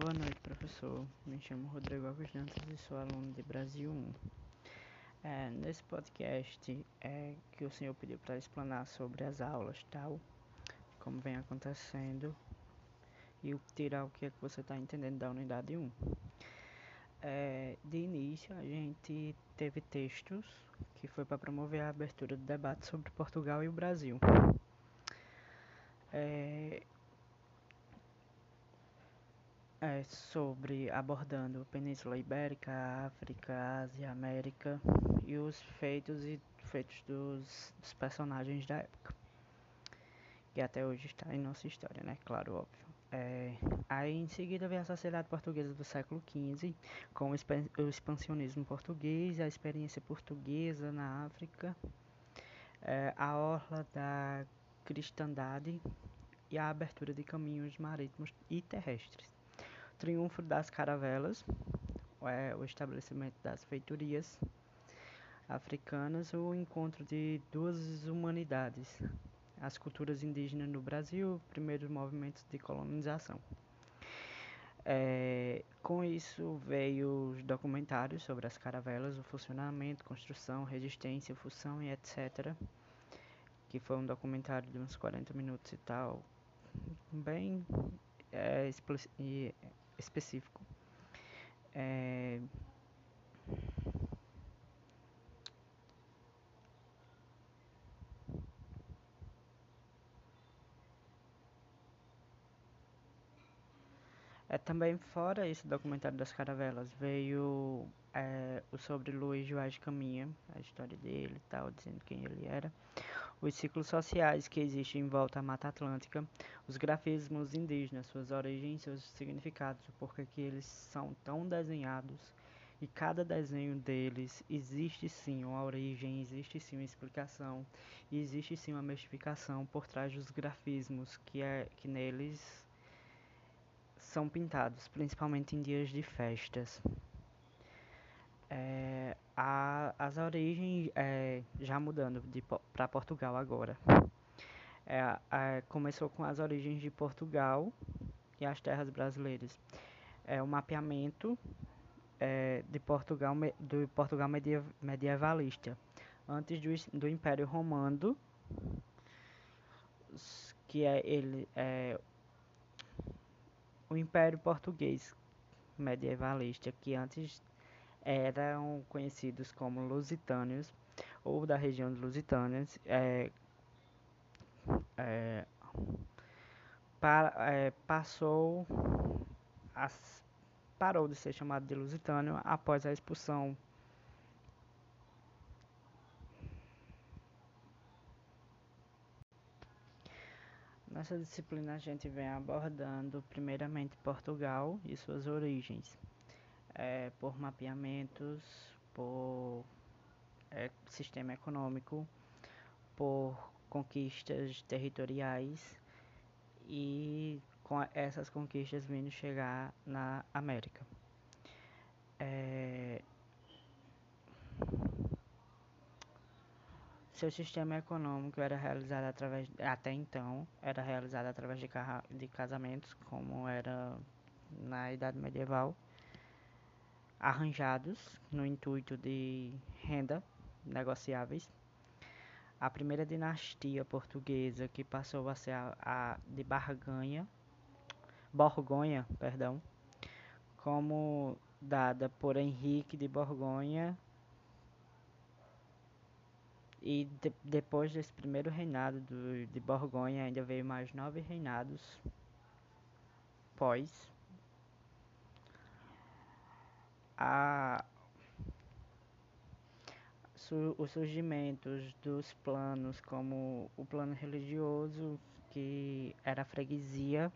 Boa noite, professor. Me chamo Rodrigo Alves Dantas e sou aluno de Brasil 1. É, nesse podcast é que o senhor pediu para explanar sobre as aulas, tal, como vem acontecendo e tirar o que é que você está entendendo da unidade 1. É, de início, a gente teve textos que foi para promover a abertura do debate sobre Portugal e o Brasil. É, é sobre abordando Península Ibérica, África, Ásia, América e os feitos e feitos dos, dos personagens da época, que até hoje está em nossa história, né? Claro, óbvio. É, aí em seguida vem a sociedade portuguesa do século XV, com o expansionismo português, a experiência portuguesa na África, é, a orla da cristandade e a abertura de caminhos marítimos e terrestres triunfo das caravelas, é, o estabelecimento das feitorias africanas, o encontro de duas humanidades, as culturas indígenas no Brasil, primeiros movimentos de colonização. É, com isso veio os documentários sobre as caravelas, o funcionamento, construção, resistência, função e etc. Que foi um documentário de uns 40 minutos e tal, bem é, específico. É... É, também fora esse documentário das caravelas, veio é, o sobre Luiz Joás de Caminha, a história dele e tal, dizendo quem ele era os ciclos sociais que existem em volta à Mata Atlântica, os grafismos indígenas, suas origens, seus significados, o porquê que eles são tão desenhados e cada desenho deles existe sim uma origem, existe sim uma explicação, existe sim uma mistificação por trás dos grafismos que é que neles são pintados, principalmente em dias de festas. É, a, as origens, é, já mudando para Portugal agora, é, começou com as origens de Portugal e as terras brasileiras. É o mapeamento é, de Portugal, do Portugal medievalista, antes do, do Império Romano, que é ele é, o Império Português medievalista, que antes eram conhecidos como lusitânios ou da região de Lusitânias, é, é, para, é, passou as, parou de ser chamado de lusitânio após a expulsão Nessa disciplina a gente vem abordando primeiramente Portugal e suas origens é, por mapeamentos, por é, sistema econômico, por conquistas territoriais e com essas conquistas vindo chegar na América. É, seu sistema econômico era realizado através até então era realizado através de, de casamentos como era na idade medieval arranjados no intuito de renda negociáveis. A primeira dinastia portuguesa que passou a ser a, a de Barganha, Borgonha, perdão, como dada por Henrique de Borgonha. E de, depois desse primeiro reinado do, de Borgonha, ainda veio mais nove reinados pós a os surgimentos dos planos como o plano religioso que era a freguesia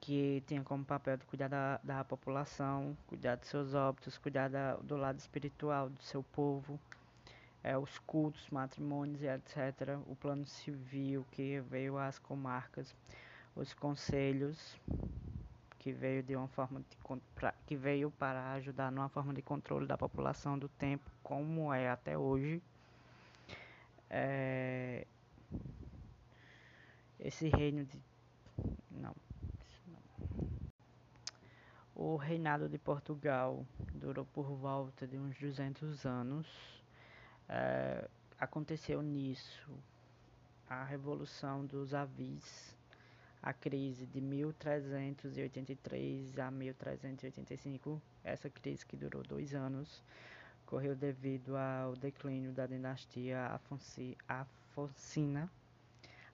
que tinha como papel de cuidar da, da população, cuidar de seus óbitos, cuidar da, do lado espiritual do seu povo, é, os cultos, matrimônios e etc. O plano civil que veio às comarcas, os conselhos que veio de uma forma de, que veio para ajudar numa forma de controle da população do tempo, como é até hoje. É, esse reino de não O reinado de Portugal durou por volta de uns 200 anos. É, aconteceu nisso a Revolução dos Avis, a crise de 1383 a 1385, essa crise que durou dois anos, ocorreu devido ao declínio da dinastia Afonsina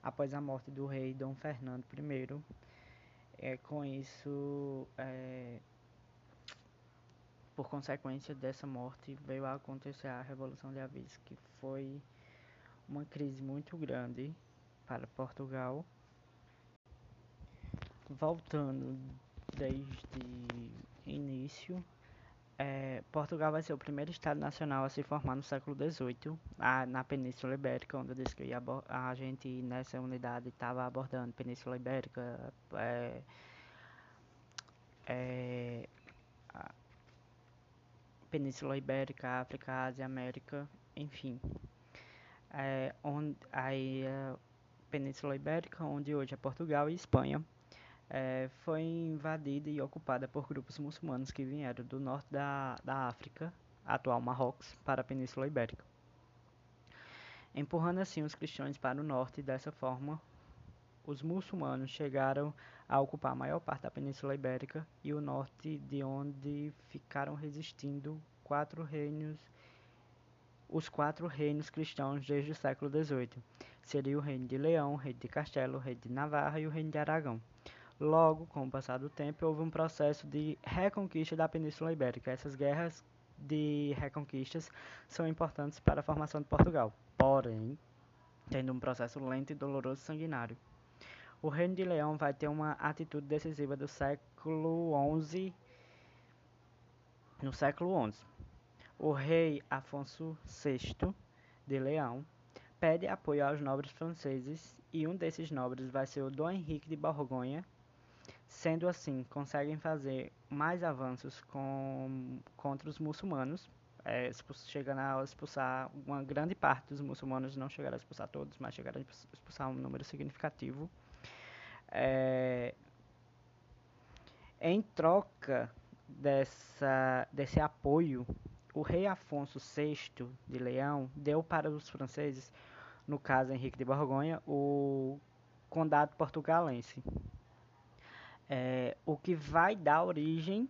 após a morte do rei Dom Fernando I é, com isso, é, por consequência dessa morte, veio a acontecer a Revolução de Avis, que foi uma crise muito grande para Portugal. Voltando desde início, é, Portugal vai ser o primeiro Estado nacional a se formar no século XVIII, na Península Ibérica, onde eu disse que a gente nessa unidade estava abordando Península Ibérica, é, é, Península Ibérica, África, Ásia, América, enfim. É, onde, aí, a Península Ibérica, onde hoje é Portugal e Espanha, é, foi invadida e ocupada por grupos muçulmanos que vieram do norte da, da África, atual Marrocos, para a Península Ibérica, empurrando assim os cristãos para o norte. Dessa forma, os muçulmanos chegaram a ocupar a maior parte da Península Ibérica e o norte, de onde ficaram resistindo quatro reinos, os quatro reinos cristãos desde o século XVIII. Seria o reino de Leão, o reino de Castelo, o reino de Navarra e o reino de Aragão. Logo, com o passar do tempo, houve um processo de reconquista da Península Ibérica. Essas guerras de reconquistas são importantes para a formação de Portugal, porém, tendo um processo lento e doloroso e sanguinário. O Reino de Leão vai ter uma atitude decisiva do século XI, no século XI. O rei Afonso VI de Leão pede apoio aos nobres franceses e um desses nobres vai ser o Dom Henrique de Borgonha, Sendo assim, conseguem fazer mais avanços com, contra os muçulmanos, é, chegando a expulsar uma grande parte dos muçulmanos, não chegaram a expulsar todos, mas chegaram a expulsar um número significativo. É, em troca dessa, desse apoio, o rei Afonso VI de Leão deu para os franceses, no caso Henrique de Borgonha, o condado portugalense, é, o que vai dar origem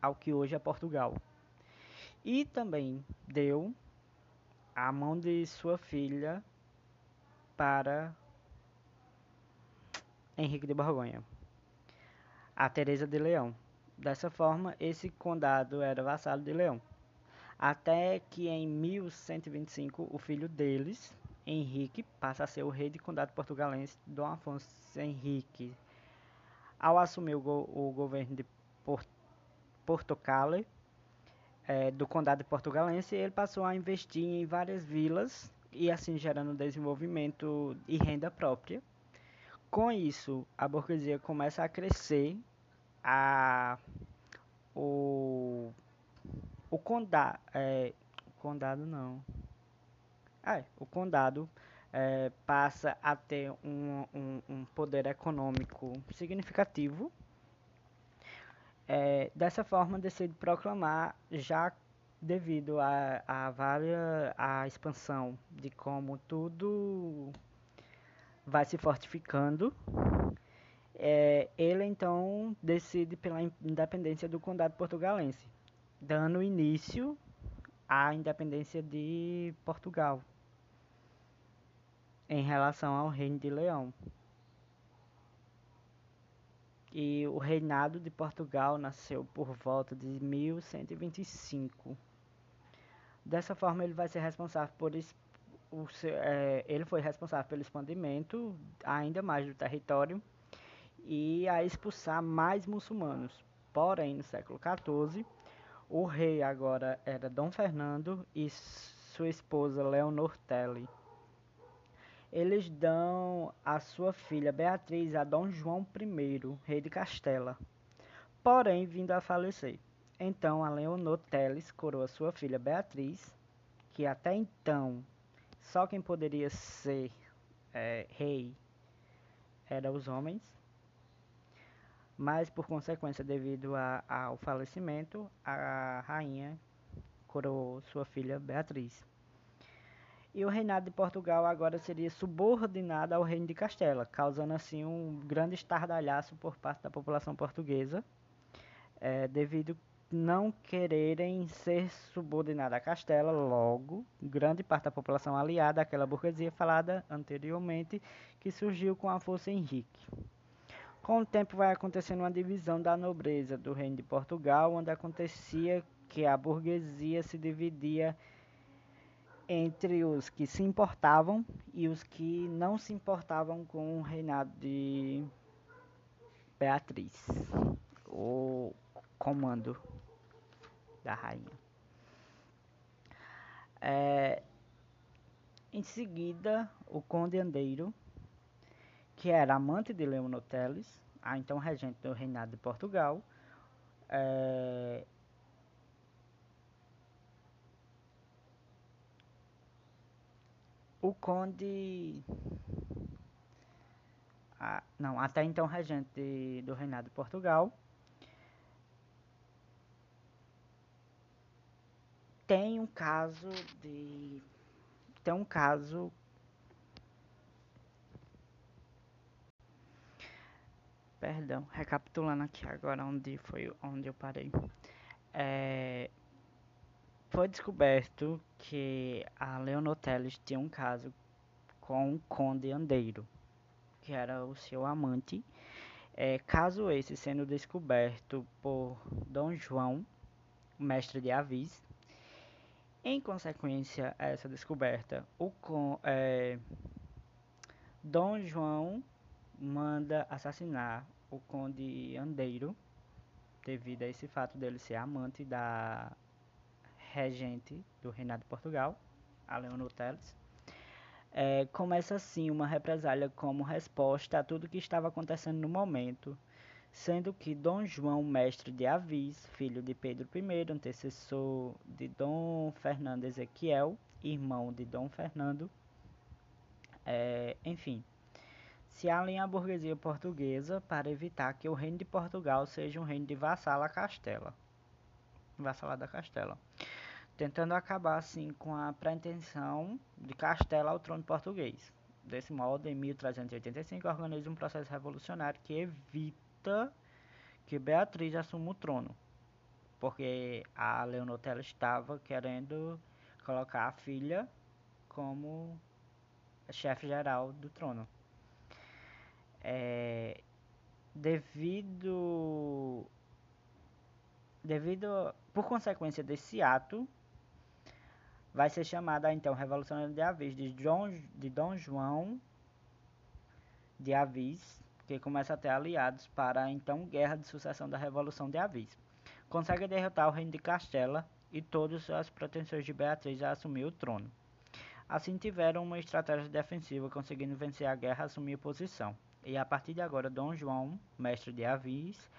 ao que hoje é Portugal. E também deu a mão de sua filha para Henrique de Borgonha, a Teresa de Leão. Dessa forma, esse condado era vassalo de Leão. Até que em 1125 o filho deles, Henrique, passa a ser o rei de condado portugalense Dom Afonso Henrique ao assumir o, go o governo de Port Portocale, é, do condado Portugalense, ele passou a investir em várias vilas e assim gerando desenvolvimento e renda própria. Com isso, a burguesia começa a crescer, a, o, o condado, é, condado não, é, o condado é, passa a ter um, um, um, poder econômico significativo. É, dessa forma, decide proclamar, já devido a, a a expansão de como tudo vai se fortificando, é, ele então decide pela independência do condado portugalense, dando início à independência de Portugal em relação ao reino de Leão. E o reinado de Portugal nasceu por volta de 1125. Dessa forma, ele vai ser responsável por o seu, é, ele foi responsável pelo expandimento ainda mais do território e a expulsar mais muçulmanos. Porém, no século XIV, o rei agora era Dom Fernando e sua esposa Leonor Telly eles dão a sua filha Beatriz a Dom João I, rei de Castela, porém vindo a falecer. Então a Leonor Teles coroa sua filha Beatriz, que até então só quem poderia ser é, rei eram os homens. mas por consequência, devido a, ao falecimento, a rainha coroou sua filha Beatriz. E o reinado de Portugal agora seria subordinado ao reino de Castela, causando assim um grande estardalhaço por parte da população portuguesa, é, devido não quererem ser subordinada a Castela, logo, grande parte da população aliada àquela burguesia falada anteriormente, que surgiu com a força Henrique. Com o tempo vai acontecendo uma divisão da nobreza do reino de Portugal, onde acontecia que a burguesia se dividia entre os que se importavam e os que não se importavam com o reinado de Beatriz, o comando da rainha. É, em seguida, o conde Andeiro que era amante de Leonor Teles, a então regente do reinado de Portugal. É, o conde a, não, até então regente do reinado de Portugal tem um caso de tem um caso Perdão, recapitulando aqui agora onde foi onde eu parei. É, foi descoberto que a Leonor Teles tinha um caso com o Conde Andeiro, que era o seu amante. É, caso esse sendo descoberto por Dom João, mestre de Avis. Em consequência a essa descoberta, o com, é, Dom João manda assassinar o conde Andeiro, devido a esse fato dele ser amante da regente do reinado de Portugal, a Leonor Teles. É, começa assim uma represália como resposta a tudo que estava acontecendo no momento, sendo que Dom João Mestre de Avis, filho de Pedro I, antecessor de Dom Fernando Ezequiel, irmão de Dom Fernando, é, enfim, se alinha à burguesia portuguesa para evitar que o reino de Portugal seja um reino de vassala Castela. Vassalada Castela. Tentando acabar assim com a pretensão de Castela ao trono português. Desse modo, em 1385, organiza um processo revolucionário que evita que Beatriz assuma o trono, porque a Leonotela estava querendo colocar a filha como chefe geral do trono é, devido devido por consequência desse ato vai ser chamada então Revolução de Avis de, John, de Dom João de Avis que começa a ter aliados para a então guerra de sucessão da Revolução de Avis consegue derrotar o reino de Castela e todas as pretensões de Beatriz a assumir o trono assim tiveram uma estratégia defensiva conseguindo vencer a guerra e assumir posição e a partir de agora Dom João, mestre de Avis,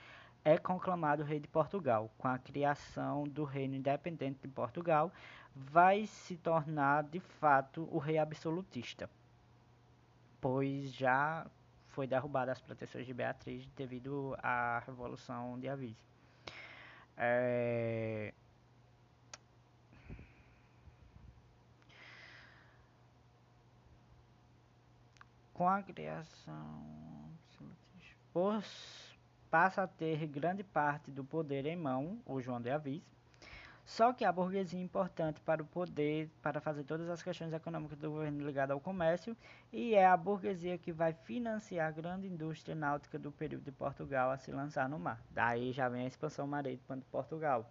é conclamado rei de Portugal. Com a criação do reino independente de Portugal, vai se tornar de fato o rei absolutista, pois já foi derrubada as proteções de Beatriz devido à Revolução de Avis. É... com a criação passa a ter grande parte do poder em mão, o João de Avis. Só que a burguesia é importante para o poder, para fazer todas as questões econômicas do governo ligado ao comércio, e é a burguesia que vai financiar a grande indústria náutica do período de Portugal a se lançar no mar. Daí já vem a expansão marítima de Portugal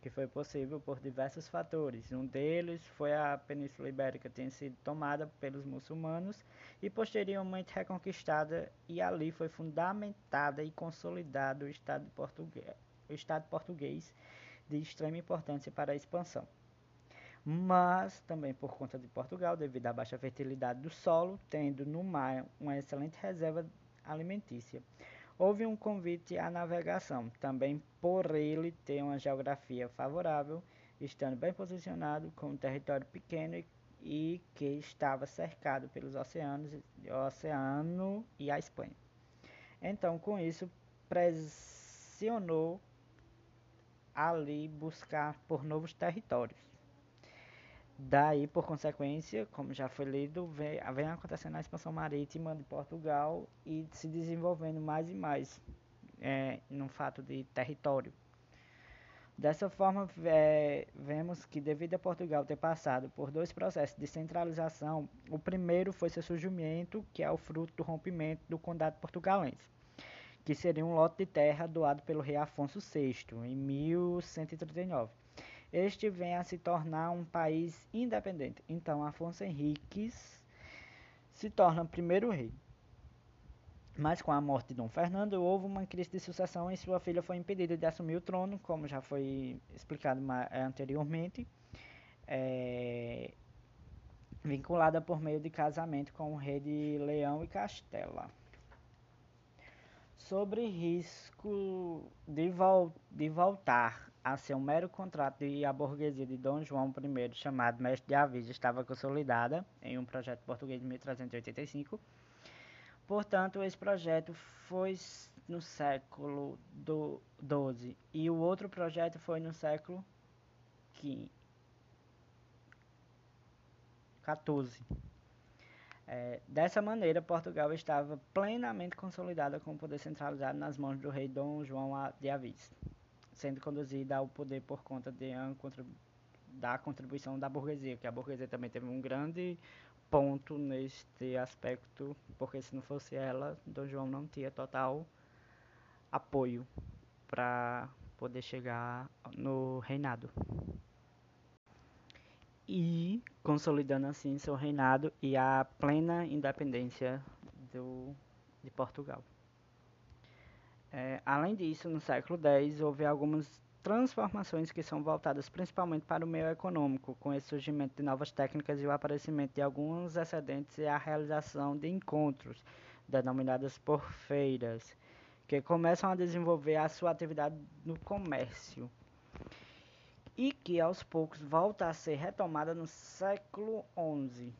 que foi possível por diversos fatores. Um deles foi a Península Ibérica ter sido tomada pelos muçulmanos e posteriormente reconquistada e ali foi fundamentada e consolidado o Estado português, o Estado português de extrema importância para a expansão. Mas também por conta de Portugal, devido à baixa fertilidade do solo, tendo no mar uma excelente reserva alimentícia Houve um convite à navegação, também por ele ter uma geografia favorável, estando bem posicionado com um território pequeno e que estava cercado pelos oceanos, oceano e a Espanha. Então, com isso, pressionou ali buscar por novos territórios. Daí, por consequência, como já foi lido, vem, vem acontecendo a expansão marítima de Portugal e se desenvolvendo mais e mais é, no fato de território. Dessa forma, é, vemos que devido a Portugal ter passado por dois processos de centralização, o primeiro foi seu surgimento, que é o fruto do rompimento do Condado Portugalense, que seria um lote de terra doado pelo rei Afonso VI em 1139. Este vem a se tornar um país independente. Então, Afonso Henriques se torna o primeiro rei. Mas com a morte de Dom Fernando, houve uma crise de sucessão e sua filha foi impedida de assumir o trono, como já foi explicado eh, anteriormente, é, vinculada por meio de casamento com o rei de Leão e Castela. Sobre risco de, vol de voltar a ser um mero contrato e a burguesia de Dom João I, chamado Mestre de Aviso, estava consolidada em um projeto português de 1385 Portanto, esse projeto foi no século XII e o outro projeto foi no século XIV. É, dessa maneira, Portugal estava plenamente consolidada com o poder centralizado nas mãos do rei Dom João de Avis, sendo conduzida ao poder por conta de, da contribuição da burguesia, que a burguesia também teve um grande ponto neste aspecto, porque se não fosse ela, Dom João não tinha total apoio para poder chegar no reinado. E consolidando assim seu reinado e a plena independência do, de Portugal. É, além disso, no século X houve algumas transformações que são voltadas principalmente para o meio econômico, com esse surgimento de novas técnicas e o aparecimento de alguns excedentes e a realização de encontros, denominadas por feiras, que começam a desenvolver a sua atividade no comércio e que aos poucos volta a ser retomada no século XI,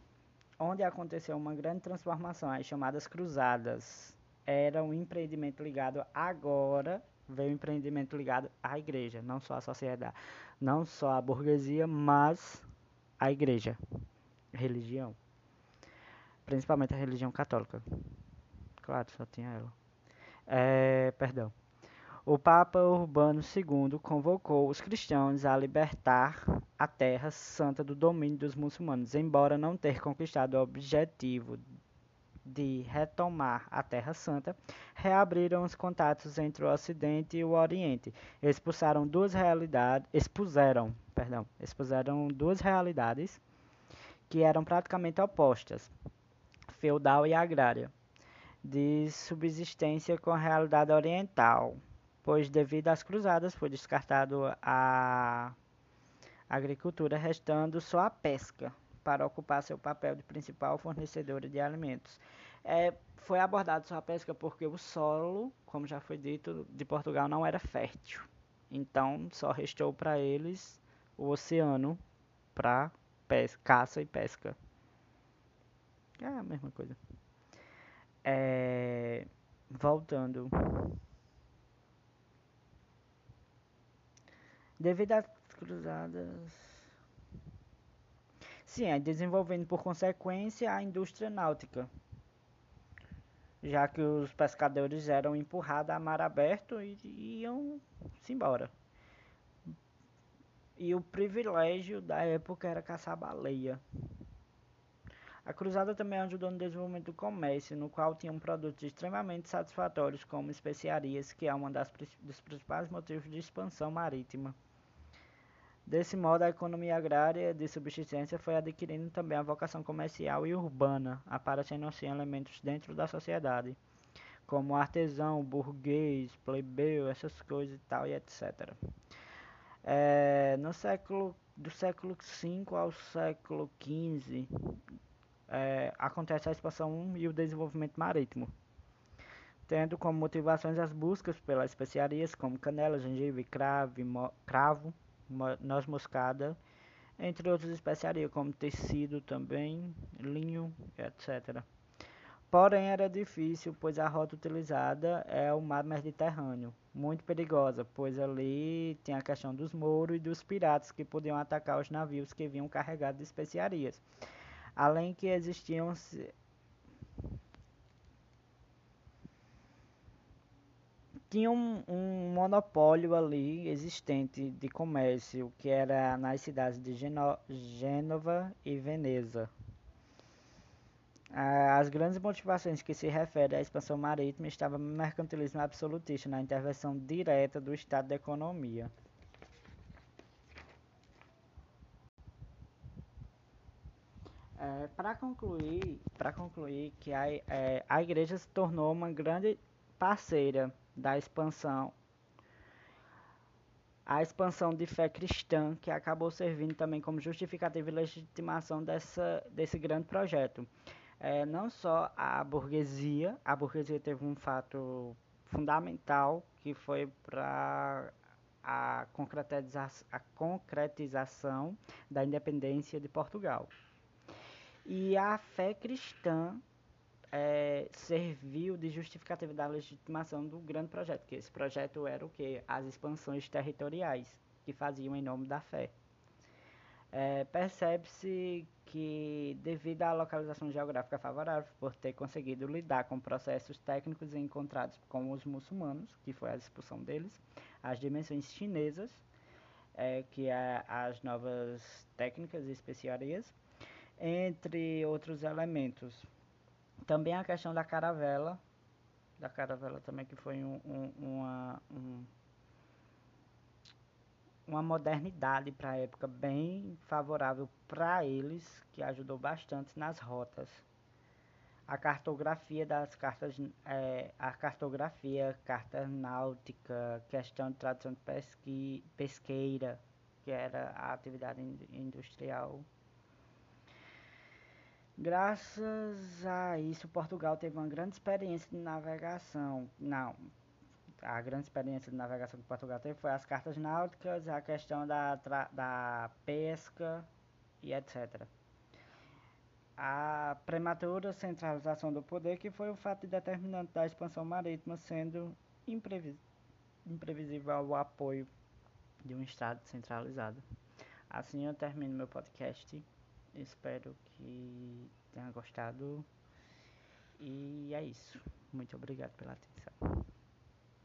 onde aconteceu uma grande transformação, as chamadas cruzadas. Era um empreendimento ligado agora veio o empreendimento ligado à igreja, não só à sociedade, não só à burguesia, mas à igreja, religião, principalmente a religião católica. Claro, só tinha ela. É, perdão. O Papa Urbano II convocou os cristãos a libertar a Terra Santa do domínio dos muçulmanos, embora não ter conquistado o objetivo de retomar a Terra Santa, reabriram os contatos entre o Ocidente e o Oriente. Expulsaram duas realidades, expuseram, perdão, expuseram duas realidades que eram praticamente opostas, feudal e agrária, de subsistência com a realidade oriental, pois devido às cruzadas foi descartado a agricultura, restando só a pesca para ocupar seu papel de principal fornecedora de alimentos. É, foi abordado só a pesca porque o solo, como já foi dito, de Portugal não era fértil. Então só restou para eles o oceano para caça e pesca. É a mesma coisa. É, voltando. Devido às cruzadas Sim, é desenvolvendo por consequência a indústria náutica, já que os pescadores eram empurrados a mar aberto e iam-se embora. E o privilégio da época era caçar baleia. A cruzada também ajudou no desenvolvimento do comércio, no qual tinham produtos extremamente satisfatórios, como especiarias, que é um dos principais motivos de expansão marítima. Desse modo, a economia agrária de subsistência foi adquirindo também a vocação comercial e urbana, aparecendo assim elementos dentro da sociedade, como artesão, burguês, plebeu, essas coisas e tal, e etc. É, no século do século V ao século XV é, acontece a expansão e o desenvolvimento marítimo, tendo como motivações as buscas pelas especiarias como canela, gengibre, cravo, cravo noz moscada, entre outras especiarias como tecido também, linho, etc. Porém, era difícil, pois a rota utilizada é o mar Mediterrâneo, muito perigosa, pois ali tem a questão dos mouros e dos piratas que podiam atacar os navios que vinham carregados de especiarias. Além que existiam tinha um, um, monopólio ali existente de comércio, que era nas cidades de Gênova e Veneza. As grandes motivações que se referem à expansão marítima estavam no mercantilismo absolutista, na intervenção direta do Estado da economia. É, para concluir, para concluir que a, é, a igreja se tornou uma grande parceira da expansão, a expansão de fé cristã, que acabou servindo também como justificativa e legitimação dessa, desse grande projeto. É, não só a burguesia, a burguesia teve um fato fundamental que foi para a, concretiza a concretização da independência de Portugal. E a fé cristã é, serviu de justificativa da legitimação do grande projeto, que esse projeto era o que? As expansões territoriais que faziam em nome da fé. É, Percebe-se que, devido à localização geográfica favorável, por ter conseguido lidar com processos técnicos encontrados com os muçulmanos, que foi a expulsão deles, as dimensões chinesas, é, que é as novas técnicas e especiarias, entre outros elementos. Também a questão da caravela, da caravela também que foi um, um, uma, um, uma modernidade para a época bem favorável para eles, que ajudou bastante nas rotas. A cartografia das cartas, é, a cartografia, carta náutica, questão de tradução de pesqui, pesqueira, que era a atividade industrial Graças a isso, Portugal teve uma grande experiência de navegação. Não, a grande experiência de navegação que Portugal teve foi as cartas náuticas, a questão da, da pesca e etc. A prematura centralização do poder, que foi o fato determinante da expansão marítima, sendo imprevis imprevisível o apoio de um Estado centralizado. Assim eu termino meu podcast. Espero que tenha gostado. E é isso. Muito obrigado pela atenção.